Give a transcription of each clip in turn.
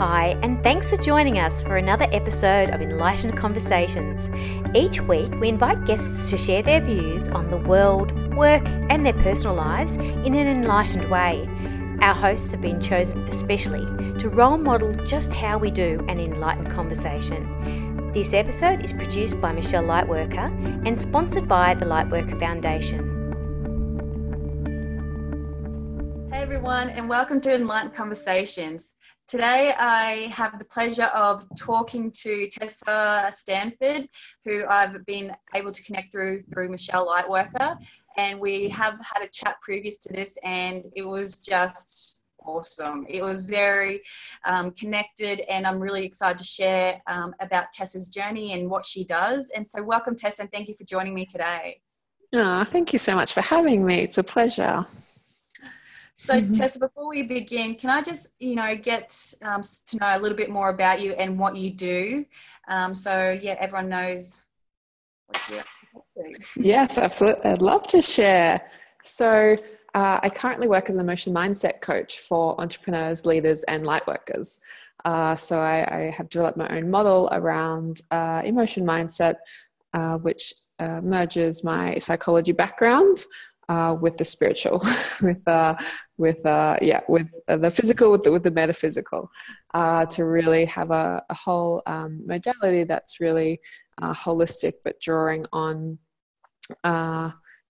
Hi, and thanks for joining us for another episode of Enlightened Conversations. Each week, we invite guests to share their views on the world, work, and their personal lives in an enlightened way. Our hosts have been chosen especially to role model just how we do an enlightened conversation. This episode is produced by Michelle Lightworker and sponsored by the Lightworker Foundation. Hey everyone, and welcome to Enlightened Conversations. Today, I have the pleasure of talking to Tessa Stanford, who I've been able to connect through through Michelle Lightworker, and we have had a chat previous to this, and it was just awesome. It was very um, connected, and I'm really excited to share um, about Tessa's journey and what she does. And so, welcome, Tessa, and thank you for joining me today. Oh, thank you so much for having me. It's a pleasure. So, mm-hmm. Tessa, before we begin, can I just, you know, get um, to know a little bit more about you and what you do? Um, so, yeah, everyone knows what you're Yes, absolutely. I'd love to share. So, uh, I currently work as an emotion mindset coach for entrepreneurs, leaders, and light workers. Uh, so, I, I, have developed my own model around uh, emotion mindset, uh, which uh, merges my psychology background uh, with the spiritual, with uh, with uh, yeah, with uh, the physical, with the, with the metaphysical, uh, to really have a, a whole um, modality that's really holistic, but drawing on.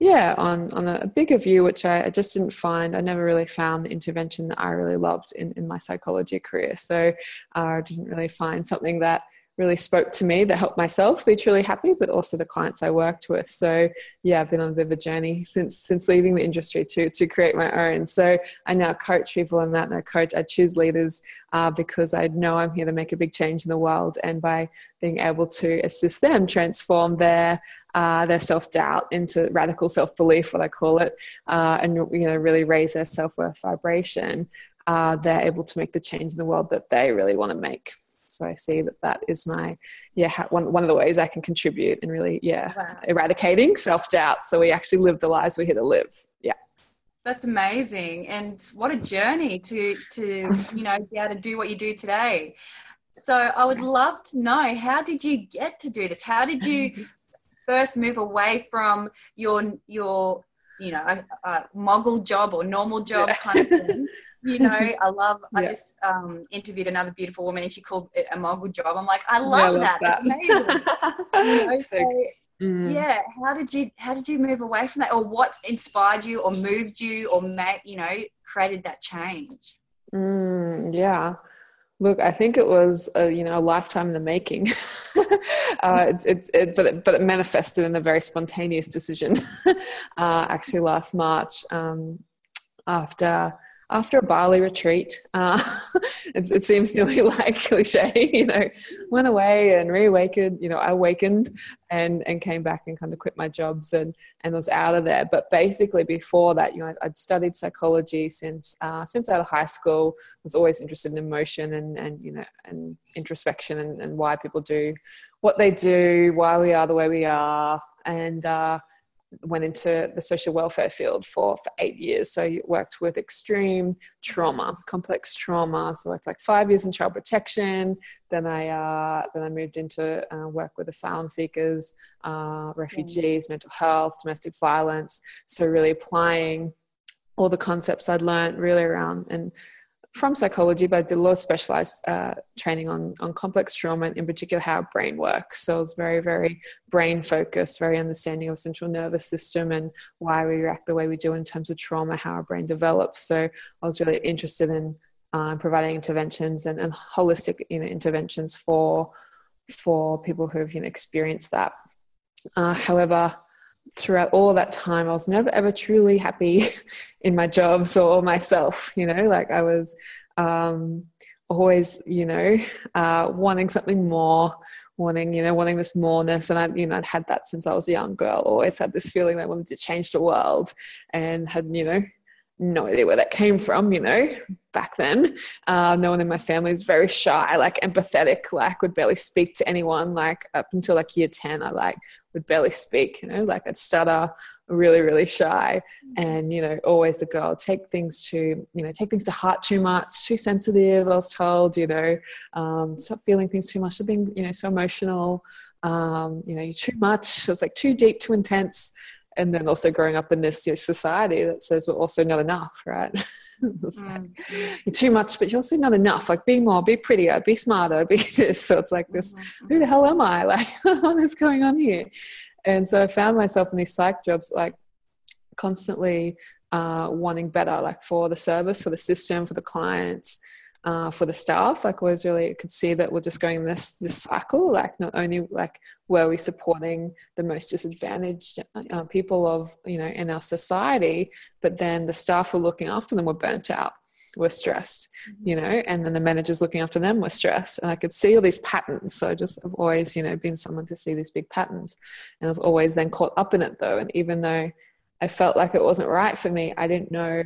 yeah, on, on a bigger view, which I, I, just didn't find. I never really found the intervention that I really loved in, in my psychology career. So I didn't really find something that really spoke to me that helped myself be truly happy, but also the clients I worked with. So yeah, I've been on a bit of a journey since since leaving the industry to to create my own. So I now coach people in that, and I coach. I choose leaders uh, because I know I'm here to make a big change in the world, and by being able to assist them transform their uh, their self doubt into radical self belief, what I call it, uh, and you know really raise their self worth vibration. Uh, they're able to make the change in the world that they really want to make. So I see that that is my, yeah, one, one of the ways I can contribute and really, yeah, wow. eradicating self doubt. So we actually live the lives we're here to live. Yeah. That's amazing. And what a journey to, to, you know, be able to do what you do today. So I would love to know, how did you get to do this? How did you first move away from your, your, you know, a, a muggle job or normal job yeah. kind of thing you know, I love. Yeah. I just um, interviewed another beautiful woman, and she called it a muggle job. I'm like, I love, yeah, I love that. that. amazing. you know, so, mm. yeah. How did you How did you move away from that, or what inspired you, or moved you, or made you know created that change? Mm, yeah. Look, I think it was a, you know a lifetime in the making. uh, it's, it's it, but it, but it manifested in a very spontaneous decision. uh, actually, last March, um, after after a Bali retreat, uh, it, it, seems nearly like cliche, you know, went away and reawakened, you know, I awakened and, and came back and kind of quit my jobs and, and was out of there. But basically before that, you know, I'd studied psychology since, uh, since out of high school, was always interested in emotion and, and, you know, and introspection and, and why people do what they do, why we are the way we are. And, uh, went into the social welfare field for, for eight years. So I worked with extreme trauma, complex trauma. So I worked like five years in child protection. Then I uh, then I moved into uh, work with asylum seekers, uh, refugees, mental health, domestic violence. So really applying all the concepts I'd learned really around and from psychology, but I did a lot of specialized uh, training on, on complex trauma and in particular how brain works. So it was very, very brain focused, very understanding of central nervous system and why we react the way we do in terms of trauma, how our brain develops. So I was really interested in uh, providing interventions and, and holistic you know, interventions for for people who have you know, experienced that. Uh, however, throughout all that time, I was never ever truly happy in my jobs or myself. You know, like I was um, always, you know, uh, wanting something more, wanting, you know, wanting this moreness. And I, you know, I'd had that since I was a young girl. Always had this feeling that I wanted to change the world, and had, you know, no idea where that came from, you know, back then. Uh, no one in my family is very shy, like empathetic, like would barely speak to anyone. Like up until like year 10, I like would barely speak, you know, like I'd stutter, really, really shy. And, you know, always the girl, take things to, you know, take things to heart too much, too sensitive, I was told, you know, um, stop feeling things too much, stop being, you know, so emotional. Um, you know, you're too much. It's like too deep, too intense and then also growing up in this society that says we're also not enough, right? it's mm. like, too much, but you're also not enough. Like, be more, be prettier, be smarter, be this. So it's like this mm-hmm. who the hell am I? Like, what is going on here? And so I found myself in these psych jobs, like, constantly uh, wanting better, like, for the service, for the system, for the clients uh, for the staff. Like, was really could see that we're just going this this cycle. Like, not only like were we supporting the most disadvantaged uh, people of you know in our society, but then the staff were looking after them were burnt out, were stressed, mm-hmm. you know, and then the managers looking after them were stressed. And I could see all these patterns. So I just have always you know been someone to see these big patterns, and I was always then caught up in it though. And even though I felt like it wasn't right for me, I didn't know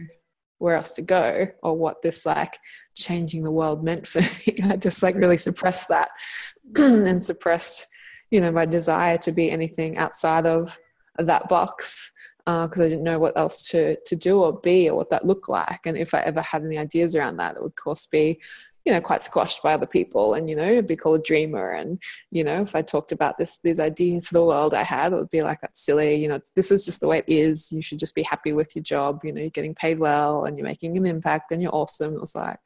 where else to go or what this like changing the world meant for me. I just like really suppressed that and suppressed, you know, my desire to be anything outside of that box because uh, I didn't know what else to to do or be or what that looked like. And if I ever had any ideas around that, it would of course be you know quite squashed by other people and you know be called a dreamer. And you know if i talked about this these ideas for the world i had it would be like that's silly you know this is just the way it is. You should just be happy with your job. You know you're getting paid well and you're making an impact and you're awesome. It was like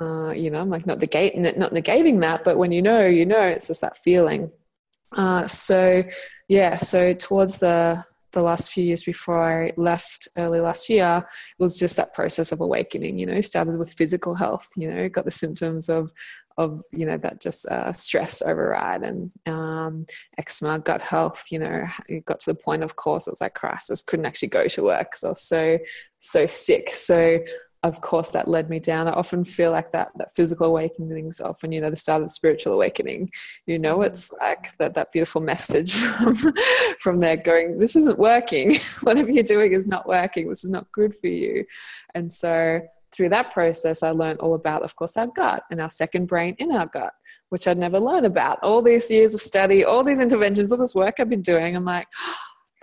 uh, you know i'm like not negating not negating that but when you know you know it's just that feeling. Uh, so yeah so towards the the last few years before I left early last year it was just that process of awakening. You know, started with physical health. You know, got the symptoms of of you know that just uh, stress override and um, eczema, gut health. You know, it got to the point, of course, it was like crisis. Couldn't actually go to work because I was so so sick. So of course that led me down. I often feel like that that physical awakening is often, you know, the start of the spiritual awakening. You know, mm-hmm. it's like that that beautiful message from from there going, This isn't working. Whatever you're doing is not working. This is not good for you. And so through that process I learned all about, of course, our gut and our second brain in our gut, which I'd never learned about. All these years of study, all these interventions, all this work I've been doing, I'm like,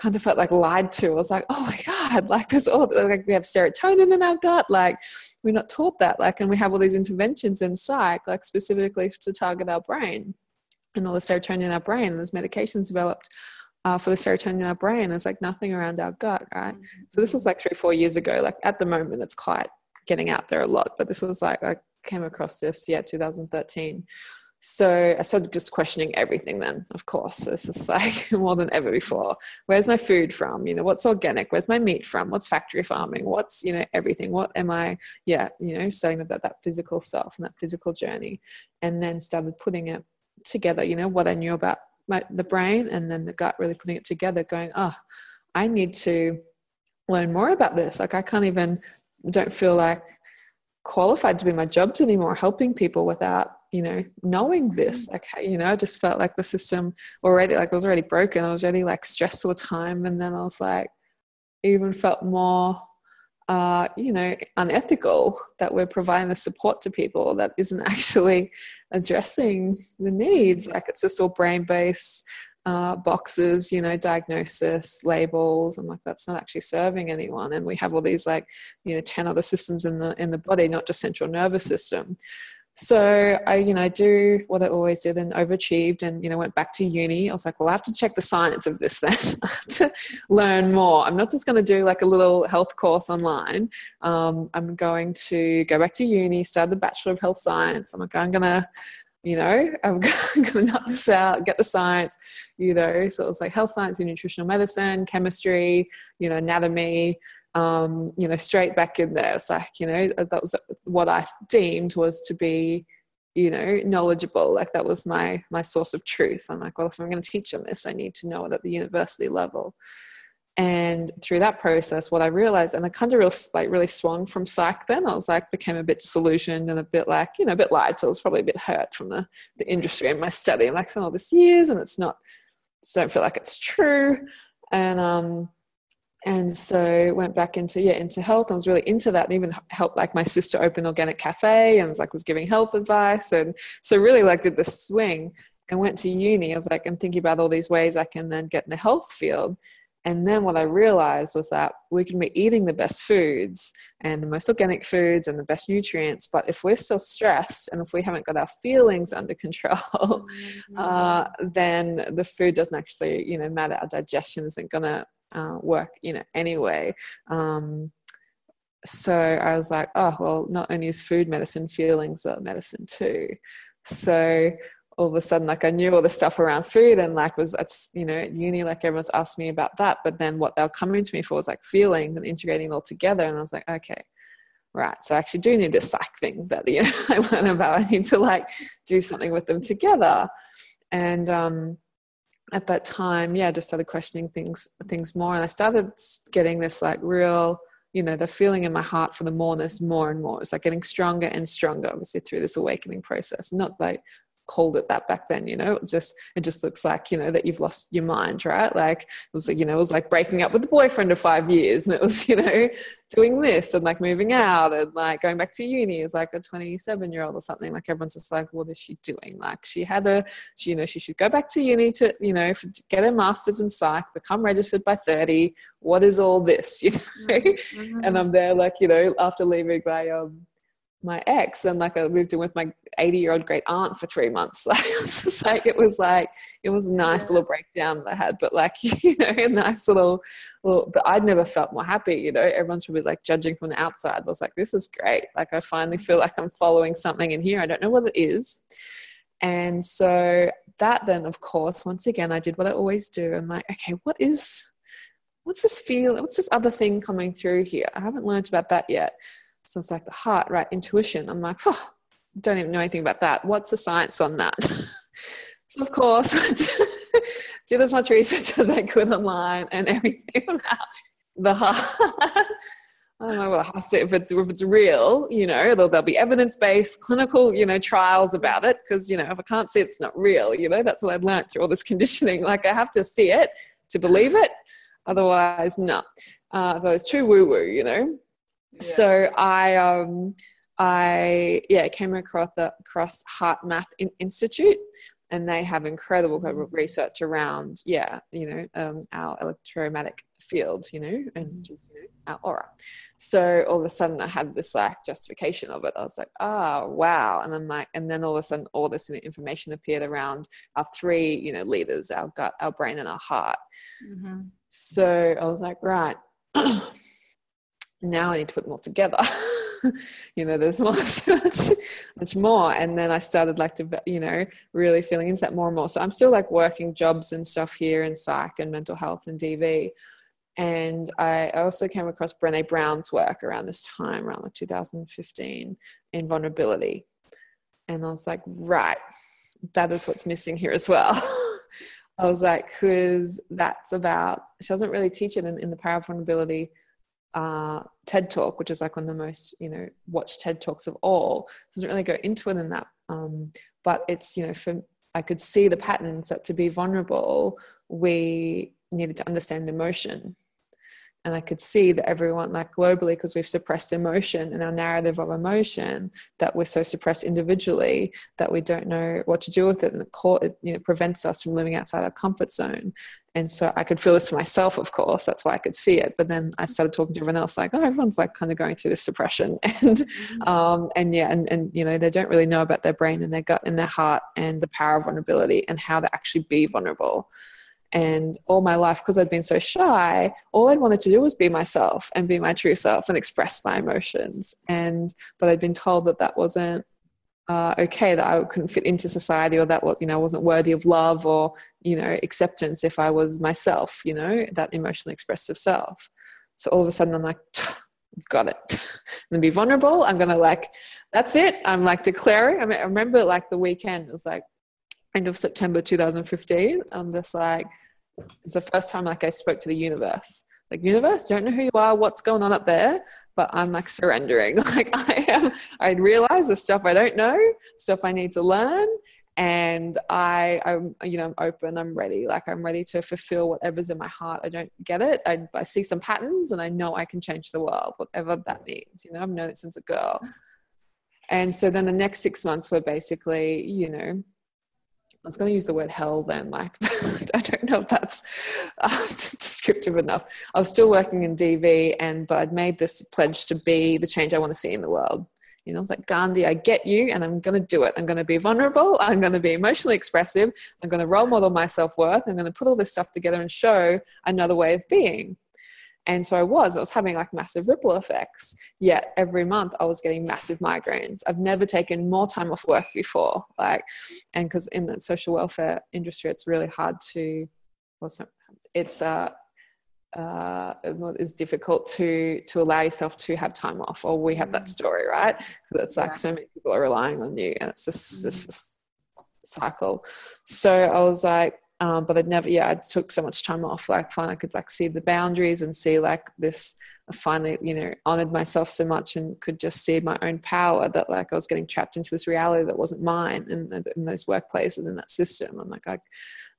kind of felt like lied to. I was like, oh my God, like there's all like we have serotonin in our gut, like we're not taught that. Like, and we have all these interventions in psych, like specifically to target our brain and all the serotonin in our brain. There's medications developed uh, for the serotonin in our brain. There's like nothing around our gut, right? Mm-hmm. So this was like three, four years ago. Like at the moment, it's quite getting out there a lot, but this was like I came across this, yeah, 2013 so I started just questioning everything then, of course. It's just like more than ever before. Where's my food from? You know, what's organic? Where's my meat from? What's factory farming? What's, you know, everything? What am I, yeah, you know, starting with that, that physical self and that physical journey. And then started putting it together, you know, what I knew about my, the brain and then the gut, really putting it together, going, oh, I need to learn more about this. Like I can't even, don't feel like qualified to be my jobs anymore, helping people without you know knowing this mm. like you know i just felt like the system already like was already broken. I was already like stressed all the time and then i was like even felt more uh, you know unethical that we're providing the support to people that isn't actually addressing the needs. Like it's just all brain based uh, boxes you know diagnosis labels. I'm like that's not actually serving anyone. And we have all these like you know 10 other systems in the in the body not just central nervous system so I, you know, do what I always did and overachieved and, you know, went back to uni. I was like, well, I have to check the science of this then. To learn more. I'm not just going to do like a little health course online. Um, I'm going to go back to uni, start the Bachelor of Health Science. I'm like, I'm going to, you know, I'm going to knock this out, get the science, you know. So it was like health science and nutritional medicine, chemistry, you know, anatomy, um, you know, straight back in there. It's like, you know, that was what I deemed was to be, you know, knowledgeable. Like that was my my source of truth. I'm like, well, if I'm going to teach on this, I need to know it at the university level. And through that process, what I realized, and I kind of real, like really swung from psych then, I was like, became a bit disillusioned and a bit like, you know, a bit lied to. I was probably a bit hurt from the, the industry and my study. I'm like, some all this years and it's not, don't feel like it's true. And um, and so went back into yeah into health. I was really into that. And even helped like my sister open organic cafe and was like was giving health advice. And so really like did the swing and went to uni. I was like and thinking about all these ways i can then get in the health field. And then what I realized was that we can be eating the best foods and the most organic foods and the best nutrients, but if we're still stressed and if we haven't got our feelings under control, mm-hmm. uh, then the food doesn't actually, you know, matter. Our digestion isn't going to uh, work, you know, anyway. Um, so I was like, oh, well, not only is food medicine, feelings are medicine too. So all of a sudden like i knew all the stuff around food and like was that's you know at uni like everyone's asked me about that. But then what they were coming to me for was like feelings and integrating it all together. And i was like okay right. So i actually do need this psych thing that you know i learn about. I need to like do something with them together. And um at that time yeah i just started questioning things things more. And i started getting this like real you know the feeling in my heart for the moreness more and more. It's like getting stronger and stronger obviously through this awakening process. Not like called it that back then you know? It just it just looks like you know that you've lost your mind right? Like it was like you know it was like breaking up with a boyfriend of five years and it was you know doing this and like moving out and like going back to uni as like a 27 year old or something. Like everyone's just like what is she doing? Like she had a she you know she should go back to uni to you know get a master's in psych become registered by 30 what is all this you know? Mm-hmm. and i'm there like you know after leaving my um my ex and like I moved in with my 80 year old great aunt for three months. Like it was just like it was like it was a nice yeah. little breakdown that I had, but like you know, a nice little little but I'd never felt more happy, you know. Everyone's probably like judging from the outside. I was like, this is great. Like I finally feel like I'm following something in here. I don't know what it is. And so that then of course, once again I did what I always do. I'm like, okay, what is what's this feel what's this other thing coming through here? I haven't learned about that yet. So it's like the heart, right? Intuition. I'm like, oh, don't even know anything about that. What's the science on that? so of course, did as much research as I could online and everything about the heart. I don't know what it has to, if it's if it's real, you know, there'll, there'll be evidence based clinical, you know, trials about it. Because you know, if I can't see it, it's not real. You know, that's what I've learned through all this conditioning. Like I have to see it to believe it, otherwise, no. Uh, so it's too woo woo, you know. So I um I yeah came across the across HeartMath Institute and they have incredible, incredible research around yeah you know um, our electromagnetic field you know and mm-hmm. just you know our aura. So all of a sudden i had this like justification of it. I was like oh wow. And then like and then all of a sudden all this information appeared around our three you know leaders our gut our brain and our heart. Mm-hmm. so i was like right now I need to put them all together. you know, there's more, so much, much more. And then I started like to, you know, really feeling into that more and more. So I'm still like working jobs and stuff here in psych and mental health and DV. And I also came across Brene Brown's work around this time, around like 2015, in vulnerability. And I was like, right, that is what's missing here as well. I was like, because that's about, she doesn't really teach it in, in the power of vulnerability uh, TED Talk, which is like one of the most you know watched TED Talks of all, doesn't really go into it in that. Um, but it's you know for I could see the patterns that to be vulnerable, we needed to understand emotion. And I could see that everyone, like globally, because we've suppressed emotion and our narrative of emotion, that we're so suppressed individually that we don't know what to do with it, and it, you know, prevents us from living outside our comfort zone and so I could feel this for myself, of course. That's why I could see it. But then I started talking to everyone else, like, oh, everyone's like kind of going through this suppression, and mm-hmm. um, and yeah, and and you know, they don't really know about their brain and their gut and their heart and the power of vulnerability and how to actually be vulnerable. And all my life, because I'd been so shy, all I'd wanted to do was be myself and be my true self and express my emotions. And but I'd been told that that wasn't uh, okay that I couldn't fit into society or that was you know wasn't worthy of love or you know acceptance if I was myself you know that emotionally expressive self. So all of a sudden I'm like got it. I'm gonna be vulnerable. I'm gonna like that's it. I'm like declaring. I, mean, I remember like the weekend it was like end of September 2015 I'm just like it's the first time like I spoke to the universe like universe don't know who you are what's going on up there but I'm like surrendering. Like I am, I realize the stuff I don't know, stuff I need to learn, and I, I'm, you know, I'm open. I'm ready. Like I'm ready to fulfill whatever's in my heart. I don't get it. I, I see some patterns, and I know I can change the world, whatever that means. You know, I've known it since a girl. And so then the next six months were basically, you know, was going to use the word hell then, like, I don't know if that's uh, descriptive enough. I was still working in DV, and but I'd made this pledge to be the change I want to see in the world. You know, I was like, Gandhi, I get you, and I'm going to do it. I'm going to be vulnerable. I'm going to be emotionally expressive. I'm going to role model my self worth. I'm going to put all this stuff together and show another way of being. And so I was, I was having like massive ripple effects. Yet every month I was getting massive migraines. I've never taken more time off work before. Like, and because in the social welfare industry, it's really hard to, well, it's, uh, uh, it's difficult to to allow yourself to have time off or we have that mm. story right because it's like yeah. so many people are relying on you and it's just, mm. just this cycle so i was like um, but I'd never, yeah, I took so much time off. Like, fine, I could like see the boundaries and see like this. I finally, you know, honored myself so much and could just see my own power that like I was getting trapped into this reality that wasn't mine in, in those workplaces in that system. I'm like, I,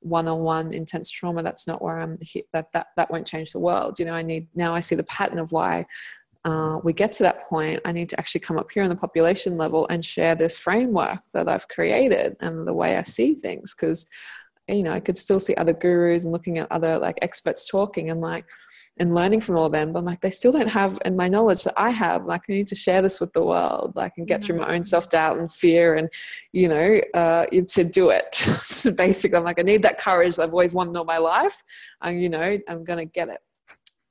one-on-one intense trauma. That's not where I'm. That that that won't change the world. You know, I need now. I see the pattern of why uh, we get to that point, I need to actually come up here on the population level and share this framework that I've created and the way I see things. Because you know, I could still see other gurus and looking at other like experts talking and like and learning from all of them. But I'm like, they still don't have and my knowledge that I have. Like I need to share this with the world. Like and get mm-hmm. through my own self doubt and fear and you know, uh, to do it. so basically I'm like, I need that courage that I've always wanted all my life. And you know, I'm gonna get it.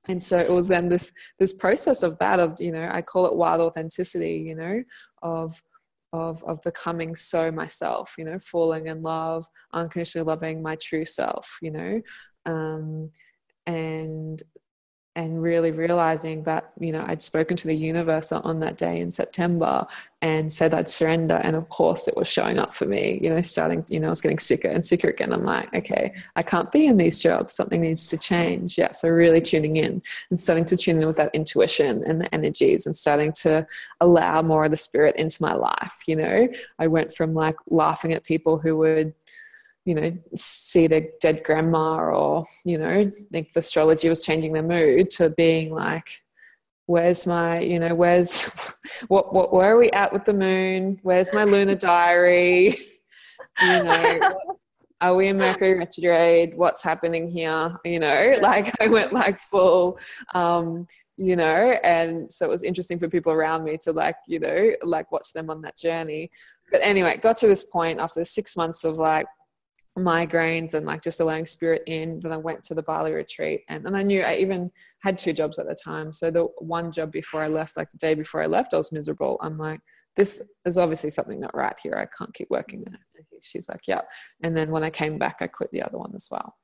And so it was then this this process of that of, you know, I call it wild authenticity, you know, of of of becoming so myself you know falling in love unconditionally loving my true self you know? Um, and and really realizing that you know I'd spoken to the universe on that day in September and said I'd surrender and of course it was showing up for me you know starting you know I was getting sicker and sicker again. I'm like okay I can't be in these jobs. Something needs to change. Yeah so really tuning in and starting to tune in with that intuition and the energies and starting to allow more of the spirit into my life you know. I went from like laughing at people who would you know, see their dead grandma or, you know, think the astrology was changing their mood to being like, where's my, you know, where's, what, what, where are we at with the moon? Where's my lunar diary? You know, are we in Mercury retrograde? What's happening here? You know, like I went like full, um, you know, and so it was interesting for people around me to like, you know, like watch them on that journey. But anyway, got to this point after six months of like migraines and like just allowing spirit in. Then I went to the Bali retreat and, and I knew I even had two jobs at the time. So the one job before I left, like the day before I left, I was miserable. I'm like, this is obviously something not right here. I can't keep working there. And she's like, yeah. And then when I came back, I quit the other one as well.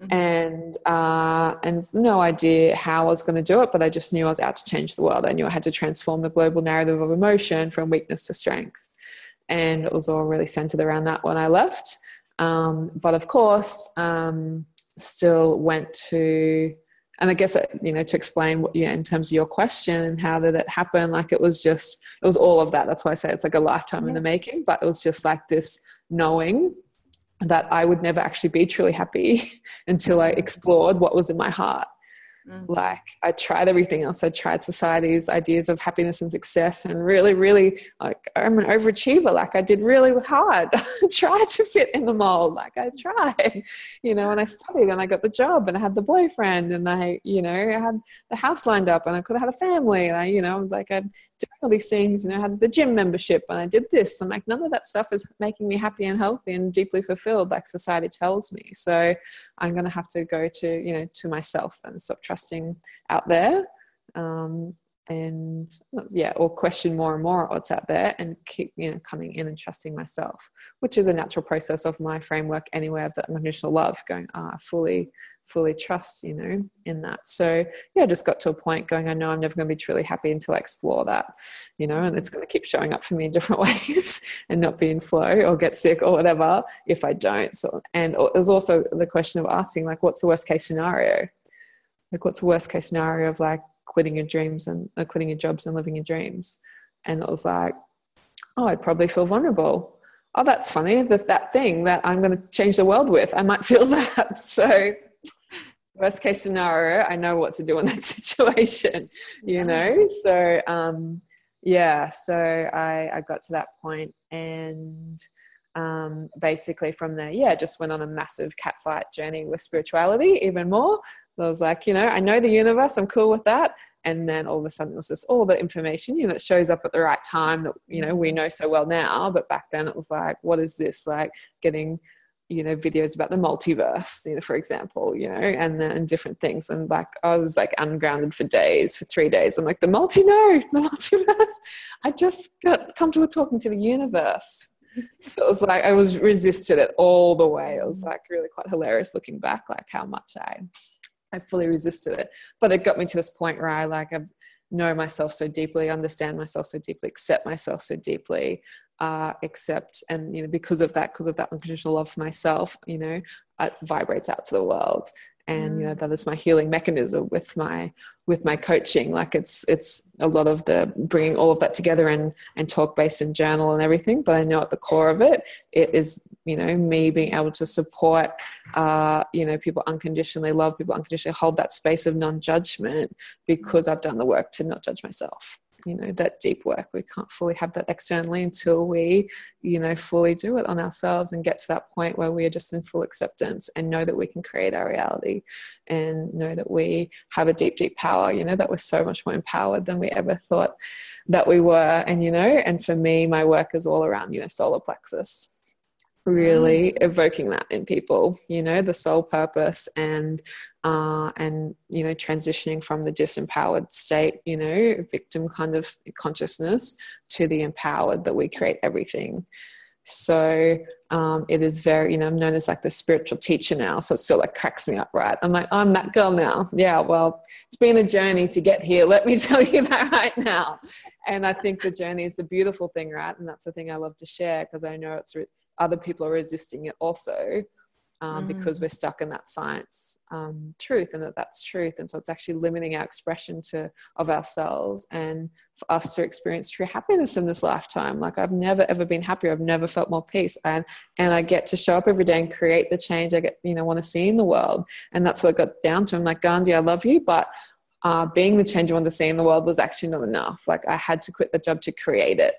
Mm-hmm. And uh, and no idea how I was going to do it, but I just knew I was out to change the world. I knew I had to transform the global narrative of emotion from weakness to strength. And it was all really centered around that when I left. Um, but of course, um, still went to, and I guess, you know, to explain what, yeah, in terms of your question and how did it happen, like it was just, it was all of that. That's why I say it's like a lifetime in the making, but it was just like this knowing that I would never actually be truly happy until I explored what was in my heart. Mm. Like I tried everything else. I tried society's ideas of happiness and success, and really, really, like I'm an overachiever. Like I did really hard. I tried to fit in the mold. Like I tried, you know. And I studied, and I got the job, and I had the boyfriend, and I, you know, I had the house lined up, and I could have had a family, and I, you know, like I'm doing all these things, you know, I had the gym membership, and I did this. I'm like, none of that stuff is making me happy and healthy and deeply fulfilled, like society tells me. So I'm going to have to go to, you know, to myself and stop trusting out there. Um, and yeah, or question more and more what's out there and keep, you know, coming in and trusting myself, which is a natural process of my framework anyway of that unconditional love, going, ah, fully fully trust you know in that so yeah I just got to a point going i know i'm never going to be truly happy until i explore that you know and it's going to keep showing up for me in different ways and not be in flow or get sick or whatever if i don't so and there's also the question of asking like what's the worst case scenario like what's the worst case scenario of like quitting your dreams and uh, quitting your jobs and living your dreams and it was like oh i'd probably feel vulnerable oh, that's funny. That that thing that I'm going to change the world with, I might feel that. So, worst case scenario, I know what to do in that situation. You yeah. know. So, um, yeah. So I I got to that point and. Um, basically from there, yeah, just went on a massive catfight journey with spirituality even more. I was like, you know, I know the universe, I'm cool with that and then all of a sudden it's just all the information you know that shows up at the right time that you know we know so well now but back then it was like what is this like getting you know videos about the multiverse you know for example you know and then different things. And like i was like ungrounded for days for three days. I'm like the multi no the multiverse. I just got comfortable talking to the universe. So it was like i was resisted it all the way. It was like really quite hilarious looking back like how much i I fully resisted it. But it got me to this point where I like I know myself so deeply, understand myself so deeply, accept myself so deeply, uh, accept and you know because of that, because of that unconditional love for myself, you know, it vibrates out to the world. And you know mm. that is my healing mechanism with my with my coaching. Like it's it's a lot of the bringing all of that together and and talk based and journal and everything but i know at the core of it it is you know me being able to support uh you know people unconditionally love people unconditionally hold that space of non-judgment because i've done the work to not judge myself you know that deep work we can't fully have that externally until we you know fully do it on ourselves and get to that point where we are just in full acceptance and know that we can create our reality and know that we have a deep deep power you know that we're so much more empowered than we ever thought that we were and you know and for me my work is all around you know solar plexus really mm. evoking that in people you know the soul purpose and uh, and you know transitioning from the disempowered state you know victim kind of consciousness to the empowered that we create everything. So um, it is very you know i'm known as like the spiritual teacher now so it still like cracks me up right? I'm like i'm that girl now. Yeah well it's been a journey to get here let me tell you that right now. And i think the journey is the beautiful thing right? And that's the thing i love to share because i know it's other people are resisting it also um, mm. because we're stuck in that science um, truth and that that's truth. And so it's actually limiting our expression to of ourselves and for us to experience true happiness in this lifetime. Like i've never ever been happier. I've never felt more peace. And and i get to show up every day and create the change i get you know want to see in the world. And that's what i got down to. I'm like gandhi i love you but uh, being the change I want to see in the world was actually not enough. Like I had to quit the job to create it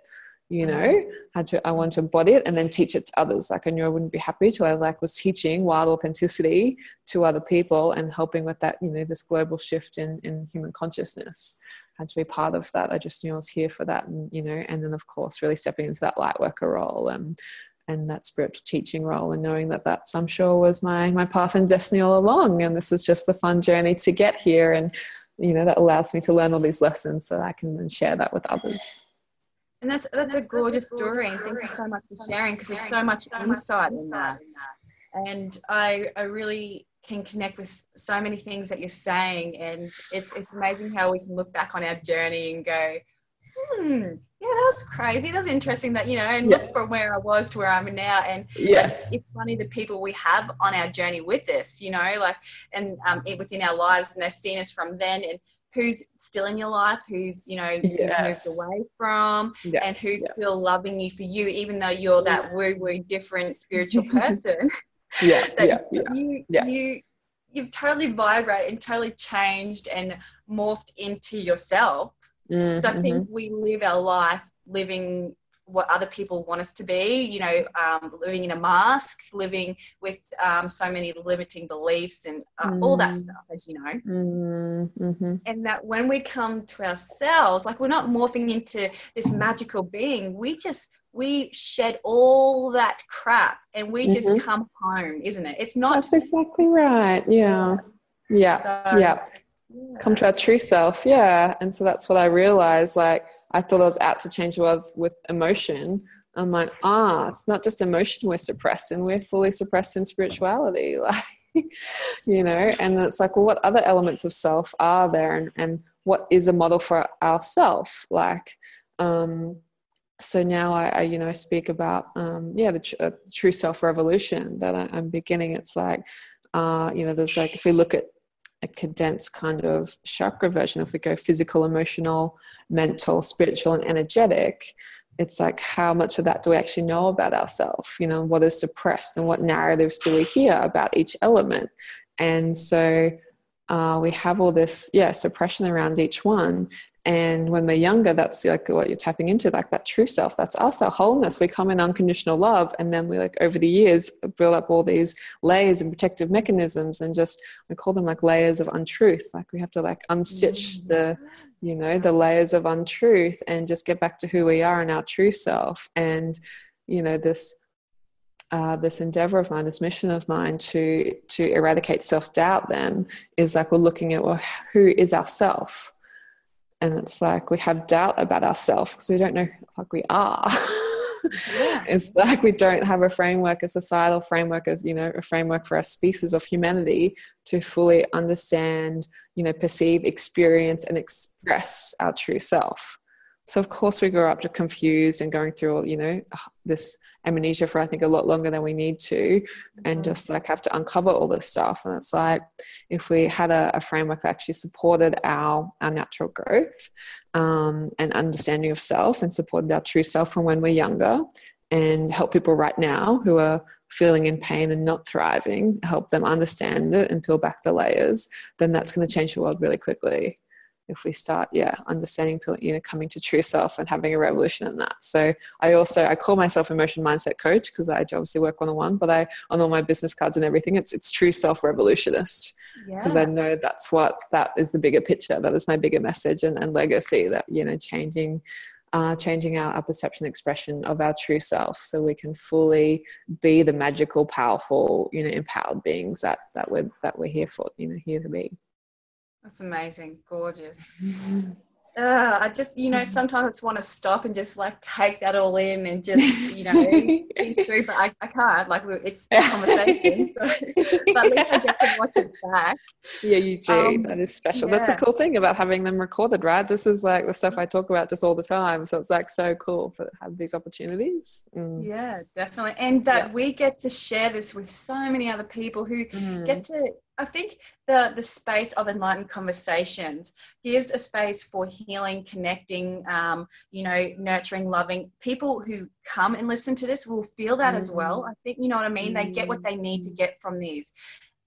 you know mm-hmm. had to i want to embody it and then teach it to others. Like i knew i wouldn't be happy till i like was teaching wild authenticity to other people and helping with that you know this global shift in in human consciousness. I had to be part of that. I just knew i was here for that and you know and then of course really stepping into that light worker role and and that spiritual teaching role and knowing that that's i'm sure was my my path and destiny all along. And this is just the fun journey to get here and you know that allows me to learn all these lessons so i can then share that with others and that's that's a gorgeous story. And thank you so much for sharing because there's so much insight in that. And I I really can connect with so many things that you're saying, and it's it's amazing how we can look back on our journey and go, hmm, yeah, that was crazy. That was interesting. That you know, and yeah. look from where I was to where I'm now, and yes, it's funny the people we have on our journey with us, you know, like and um, within our lives, and they've seen us from then, and who's still in your life, who's you know yes. moved away from, yeah. and who's yeah. still loving you for you, even though you're that woo woo different spiritual person. yeah, yeah, yeah, you, yeah. you you've totally vibrated and totally changed and morphed into yourself. Mm-hmm. So I think mm-hmm. we live our life living what other people want us to be, you know, um, living in a mask, living with um, so many limiting beliefs and uh, mm. all that mm. stuff, as you know. Mm, mm-hmm. And that when we come to ourselves, like we're not morphing into this magical being, we just, we shed all that crap and we just mm-hmm. come home, isn't it? It's not. That's exactly right. Yeah. Yeah. So, yeah. yeah. Come to our true self. Yeah. And so that's what I realized. Like, I thought I was out to change the world with emotion. I'm like, ah, it's not just emotion we're suppressed and we're fully suppressed in spirituality. Like, you know, and it's like, well, what other elements of self are there and, and what is a model for ourself? Like, um, so now I, I, you know, speak about, um, yeah, the, tr- uh, true self revolution that I, am beginning. It's like, uh, you know, there's like, if we look at a condensed kind of chakra version, if we go physical, emotional, mental, spiritual, and energetic, it's like how much of that do we actually know about ourselves you know what is suppressed and what narratives do we hear about each element? And so uh, we have all this yeah suppression around each one and when we're younger that's like what you're tapping into like that true self. That's us our wholeness. We come in unconditional love and then we like over the years build up all these layers and protective mechanisms and just we call them like layers of untruth. Like we have to like unstitch mm. the you know the layers of untruth and just get back to who we are and our true self. And you know this uh, this endeavor of mine, this mission of mine to to eradicate self doubt, then is like we're looking at well, who is ourself, and it's like we have doubt about ourselves because we don't know like we are. Yeah. it's like we don't have a framework, a societal framework, as you know, a framework for our species of humanity to fully understand, you know, perceive, experience, and express our true self. So of course we grow up to confused and going through all, you know, this amnesia for I think a lot longer than we need to, and mm-hmm. just like have to uncover all this stuff. And it's like if we had a, a framework that actually supported our our natural growth um, and understanding of self, and supported our true self from when we're younger, and help people right now who are feeling in pain and not thriving, help them understand it and peel back the layers, then that's going to change the world really quickly if we start yeah understanding you know coming to true self and having a revolution in that so i also i call myself emotion mindset coach because i obviously work one-on-one but i on all my business cards and everything it's it's true self revolutionist because yeah. i know that's what that is the bigger picture that is my bigger message and, and legacy that you know changing uh, changing our, our perception expression of our true self so we can fully be the magical powerful you know empowered beings that that we're that we're here for you know here to be that's amazing. Gorgeous. Uh, I just, you know, sometimes I just want to stop and just like take that all in and just, you know, think through, but I, I can't. Like, it's a conversation. So, but at least I get to watch it back. Yeah, you do. Um, that is special. Yeah. That's the cool thing about having them recorded, right? This is like the stuff I talk about just all the time. So it's like so cool to have these opportunities. Mm. Yeah, definitely. And that yeah. we get to share this with so many other people who mm. get to I think the the space of enlightened conversations gives a space for healing, connecting, um, you know, nurturing, loving. People who come and listen to this will feel that mm as well. Mm. I think you know what I mean. mm They get what they need to get from these,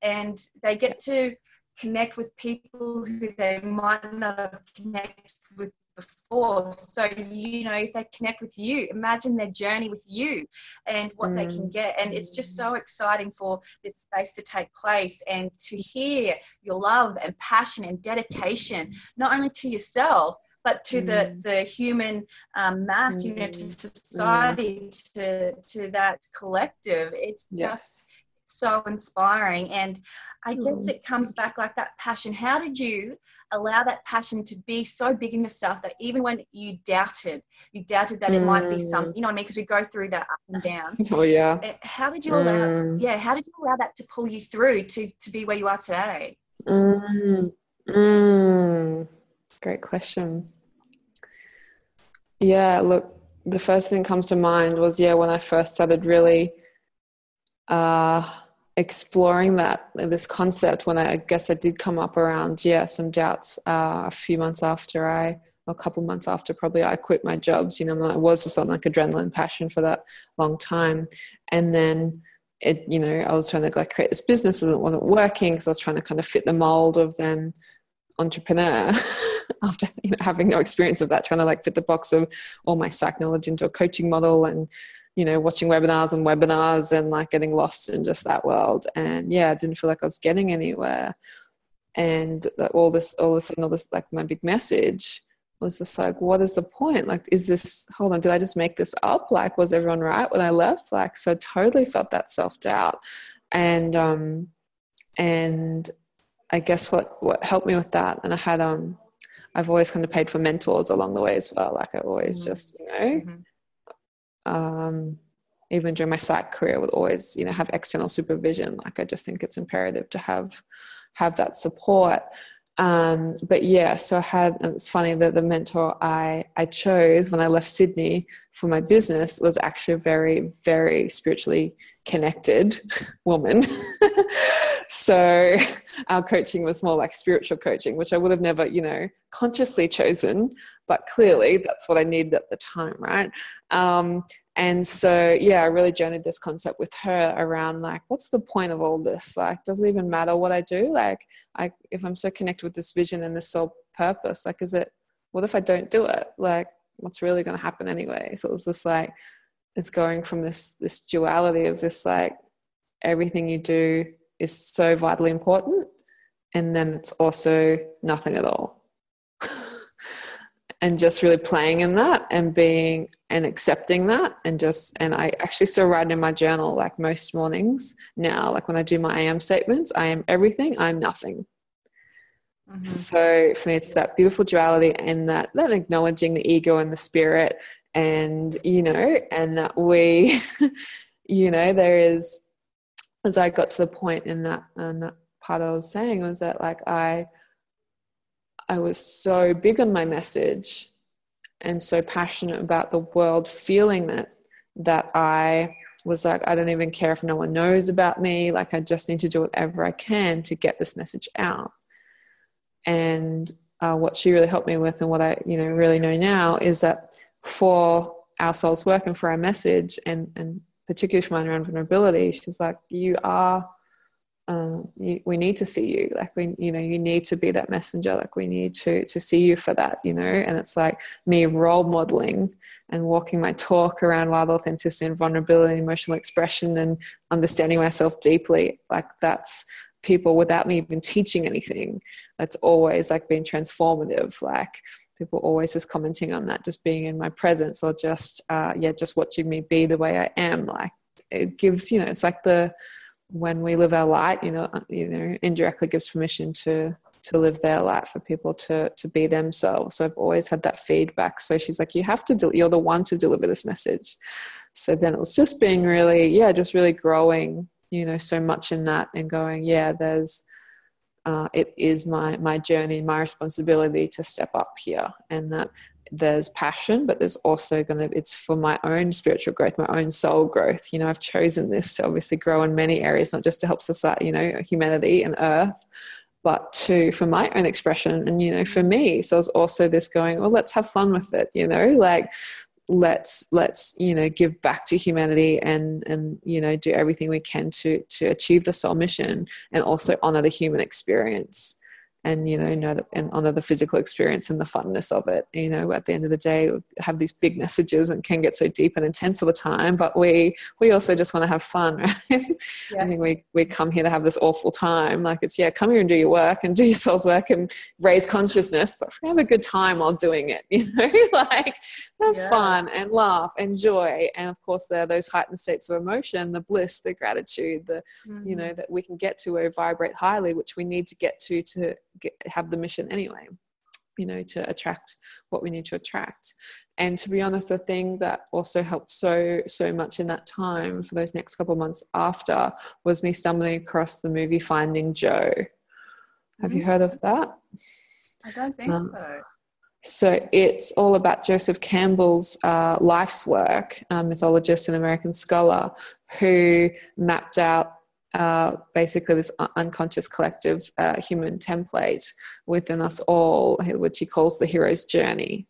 and they get to connect with people who they might not have connected with before. So, you know, if they connect with you, imagine their journey with you and what mm. they can mm. get. And it's just so exciting for this space to take place and to hear your love and passion and dedication, not only to yourself, but to mm. the the human um, mass, you know, to mm. society, mm. to to that collective. It's just so inspiring, and I guess mm. it comes back like that passion. How did you allow that passion to be so big in yourself that even when you doubted, you doubted that mm. it might be something, you know what I mean? Because we go through that up and down. Oh yeah. Eh, how did you allow? Mm. Yeah, how did you allow that to pull you through to to be where you are today? Mm. Mm. Great question. Yeah, look, the first thing that comes to mind was yeah when I first started really. Uh, exploring that this concept when I, I, guess I did come up around yeah some doubts uh, a few months after I a couple months after probably I quit my jobs you know I was just on like adrenaline passion for that long time. And then it you know I was trying to like create this business and it wasn't working because I was trying to kind of fit the mold of then entrepreneur after you know, having no experience of that trying to like fit the box of all my psych knowledge into a coaching model and you know, watching webinars and webinars and like getting lost in just that world. And yeah, I didn't feel like I was getting anywhere. And that all this, all of a sudden, all this, like my big message was just like, what is the point? Like, is this, hold on, did I just make this up? Like, was everyone right when I left? Like, so totally felt that self doubt. And, um, and I guess what, what helped me with that, and I had, um, I've always kind of paid for mentors along the way as well. Like, I always mm-hmm. just, you know, mm-hmm um, even during my psych career would always you know have external supervision. Like i just think it's imperative to have have that support. Um, but yeah so i had and it's funny that the mentor i i chose when i left sydney for my business was actually a very very spiritually connected woman so our coaching was more like spiritual coaching, which I would have never, you know, consciously chosen, but clearly that's what I needed at the time, right? Um, and so yeah i really journeyed this concept with her around like what's the point of all this? Like doesn't even matter what i do? Like i if i'm so connected with this vision and this soul purpose like is it what if i don't do it? Like what's really going to happen anyway? So it was just like it's going from this this duality of this like everything you do is so vitally important and then it's also nothing at all. And just really playing in that and being and accepting that and just and i actually still write in my journal like most mornings now. Like when i do my am statements i am everything i'm nothing. Mm-hmm. so for me it's that beautiful duality and that that acknowledging the ego and the spirit and you know and that we you know there is as i got to the point in that and that part i was saying was that like i I was so big on my message and so passionate about the world feeling that that I was like, I don't even care if no one knows about me. Like, I just need to do whatever I can to get this message out. And uh, what she really helped me with, and what I, you know, really know now, is that for our soul's work and for our message, and and particularly for around vulnerability, she's like, you are um, you, we need to see you. Like we you know you need to be that messenger. Like we need to to see you for that you know? And it's like me role modeling and walking my talk around wild authenticity and vulnerability and emotional expression and understanding myself deeply. Like that's people without me even teaching anything. That's always like being transformative. Like people always just commenting on that just being in my presence or just uh, yeah just watching me be the way i am like it gives you know it's like the when we live our light, you know, uh, you know, indirectly gives permission to to live their light for people to to be themselves. So I've always had that feedback. So she's like, you have to, do, you're the one to deliver this message. So then it was just being really, yeah, just really growing, you know, so much in that and going, yeah, there's. Uh, it is my my journey, and my responsibility to step up here, and that there's passion but there's also going to it's for my own spiritual growth my own soul growth. You know i've chosen this to obviously grow in many areas not just to help society you know humanity and earth but to for my own expression and you know for me. So it's also this going well let's have fun with it you know like let's let's you know give back to humanity and and you know do everything we can to to achieve the soul mission and also honor the human experience and you know know that and honor the physical experience and the funness of it you know at the end of the day have these big messages and can get so deep and intense all the time but we we also just want to have fun right yeah. i think we we come here to have this awful time like it's yeah come here and do your work and do your soul's work and raise consciousness but have a good time while doing it you know like have yeah. fun and laugh and joy and of course there are those heightened states of emotion the bliss the gratitude the mm-hmm. you know that we can get to where we vibrate highly which we need to get to to get, have the mission anyway you know to attract what we need to attract. And to be honest the thing that also helped so so much in that time for those next couple of months after was me stumbling across the movie finding joe. Have mm-hmm. you heard of that? I don't think um, so. so it's all about Joseph Campbell's uh, life's work, a mythologist and American scholar, who mapped out basically this unconscious collective uh, human template within us all, which he calls the hero's journey.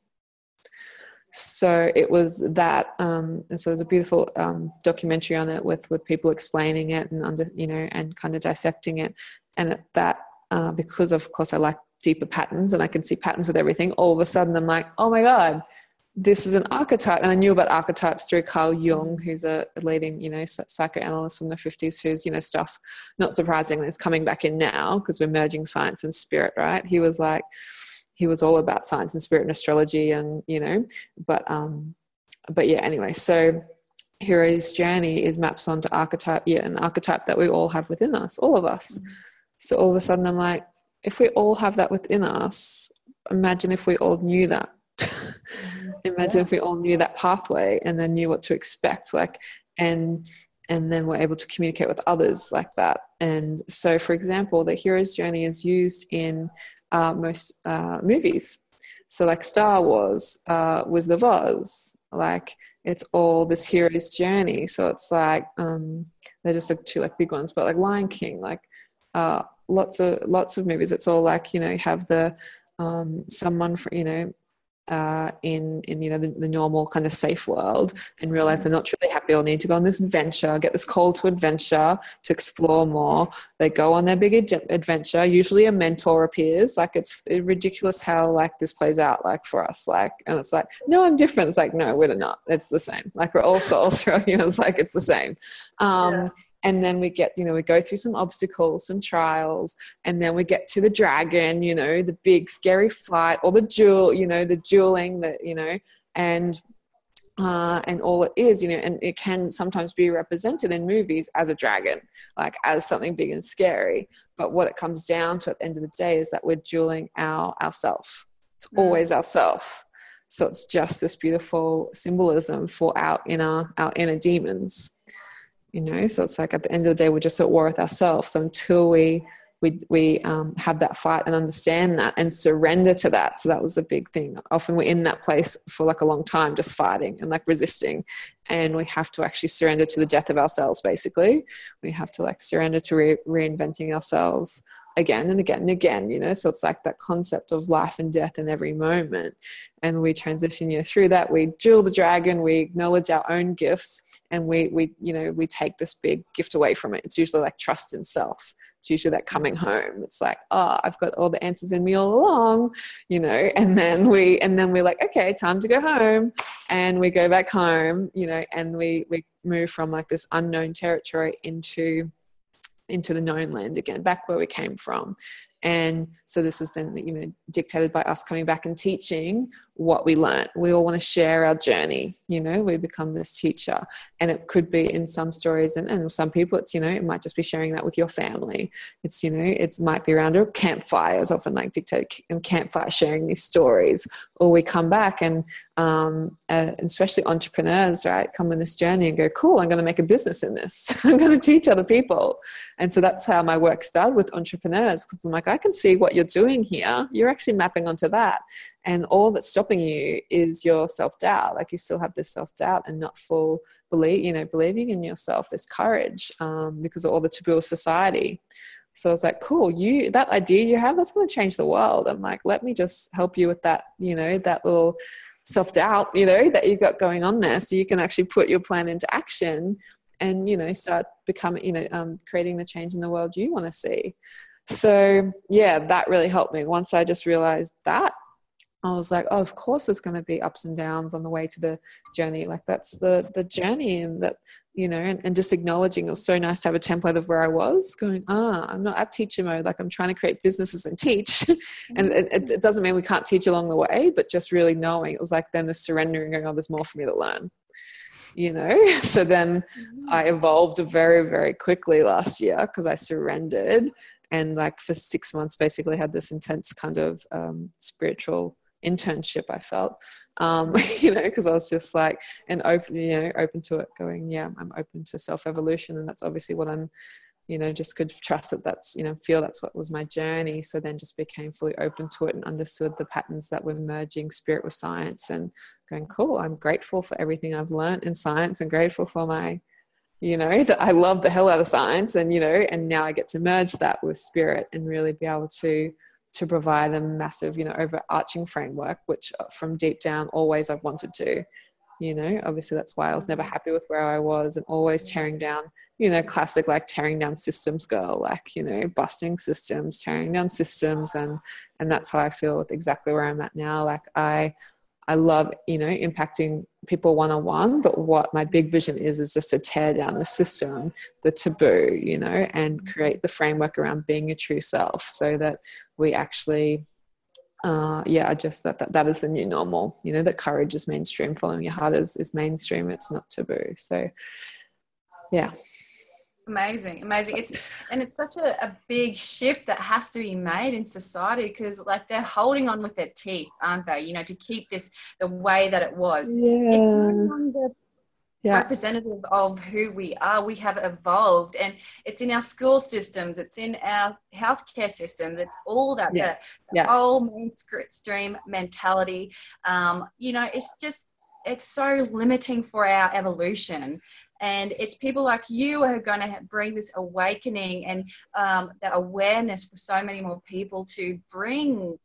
So it was that, um, and so there's a beautiful um, documentary on it with with people explaining it and under you know and kind of dissecting it, and that uh, because of course I like deeper patterns and I can see patterns with everything. All of a sudden I'm like, oh my god, this is an archetype and i knew about archetypes through carl jung who's a leading you know psychoanalyst from the 50s who's you know stuff not surprisingly is coming back in now because we're merging science and spirit right he was like he was all about science and spirit and astrology and you know but um but yeah anyway so hero's journey is maps onto archetype yeah an archetype that we all have within us all of us mm-hmm. so all of a sudden i'm like if we all have that within us imagine if we all knew that. Imagine yeah. if we all knew that pathway and then knew what to expect like and and then we're able to communicate with others like that. And so for example the hero's journey is used in uh, most uh, movies. So like star wars uh, wizard of oz like it's all this hero's journey. So it's like um, they're just like two like big ones but like lion king like uh, lots of lots of movies. It's all like you know you have the um, someone for you know uh, in in you know the, the, normal kind of safe world and realize they're not truly happy or need to go on this adventure get this call to adventure to explore more. They go on their big ad- adventure. Usually a mentor appears. Like it's ridiculous how like this plays out like for us. Like and it's like no i'm different. It's like no we're not. It's the same. Like we're all souls you. Know it's like it's the same. Um, yeah and then we get you know we go through some obstacles some trials and then we get to the dragon you know the big scary fight or the duel you know the dueling that you know and uh, and all it is, you know, and it can sometimes be represented in movies as a dragon, like as something big and scary. But what it comes down to at the end of the day is that we're dueling our ourself. It's mm. always ourself. So it's just this beautiful symbolism for our inner our inner demons you know so it's like at the end of the day we're just at war with ourselves so until we we we um, have that fight and understand that and surrender to that. So that was a big thing. Often we're in that place for like a long time just fighting and like resisting. And we have to actually surrender to the death of ourselves basically. We have to like surrender to re- reinventing ourselves again and again and again you know? So it's like that concept of life and death in every moment. And we transition you know through that we duel the dragon we acknowledge our own gifts and we we you know we take this big gift away from it. It's usually like trust in self. It's usually that coming home. It's like oh i've got all the answers in me all along you know? And then we and then we're like okay time to go home. And we go back home you know? And we we move from like this unknown territory into into the known land again, back where we came from. And so this is then, you know, dictated by us coming back and teaching what we learned. We all want to share our journey. You know, we become this teacher. And it could be in some stories and, and some people it's, you know, it might just be sharing that with your family. It's, you know, it might be around a campfire, often like dictated and campfire sharing these stories. Or we come back and um, uh, especially entrepreneurs, right, come on this journey and go, cool, I'm going to make a business in this. I'm going to teach other people. And so that's how my work started with entrepreneurs because I'm like, I can see what you're doing here. You're actually mapping onto that. And all that's stopping you is your self doubt. Like you still have this self doubt and not full believe, you know, believing in yourself, this courage um, because of all the taboo of society. So I was like, cool, you that idea you have, that's going to change the world. I'm like, let me just help you with that, you know, that little self doubt, you know, that you've got going on there. So you can actually put your plan into action and, you know, start becoming, you know, um, creating the change in the world you want to see. So yeah, that really helped me. Once I just realized that, I was like, oh, of course there's going to be ups and downs on the way to the journey. Like that's the the journey, and that you know, and, and just acknowledging it was so nice to have a template of where I was. Going, ah, I'm not at teacher mode. Like I'm trying to create businesses and teach, and it, it, doesn't mean we can't teach along the way, but just really knowing it was like then the surrendering, going, oh, there's more for me to learn. You know, so then mm-hmm. I evolved very, very quickly last year because I surrendered and like for six months basically had this intense kind of um, spiritual internship i felt. Um, you know because i was just like and open you know open to it going yeah i'm open to self-evolution and that's obviously what i'm you know just could trust that that's you know feel that's what was my journey. So then just became fully open to it and understood the patterns that were merging spirit with science and going cool i'm grateful for everything i've learned in science and grateful for my you know that i love the hell out of science and you know and now i get to merge that with spirit and really be able to to provide a massive you know overarching framework which uh, from deep down always i've wanted to you know obviously that's why i was never happy with where i was and always tearing down you know classic like tearing down systems girl like you know busting systems tearing down systems and and that's how i feel with exactly where i'm at now like i I love, you know, impacting people one on one. But what my big vision is, is just to tear down the system, the taboo, you know, and create the framework around being your true self so that we actually, uh, yeah, just that, that that is the new normal, you know, that courage is mainstream, following your heart is, is mainstream, it's not taboo. So, yeah. Amazing. Amazing. It's and it's such a, a big shift that has to be made in society because like they're holding on with their teeth aren't they? You know to keep this the way that it was. Yeah. it's no longer yeah. representative of who we are we have evolved and it's in our school systems it's in our healthcare systems it's all that yes. the, yes. whole mainstream mentality um, you know it's just it's so limiting for our evolution And it's people like you who are going to bring this awakening and um, that awareness for so many more people to bring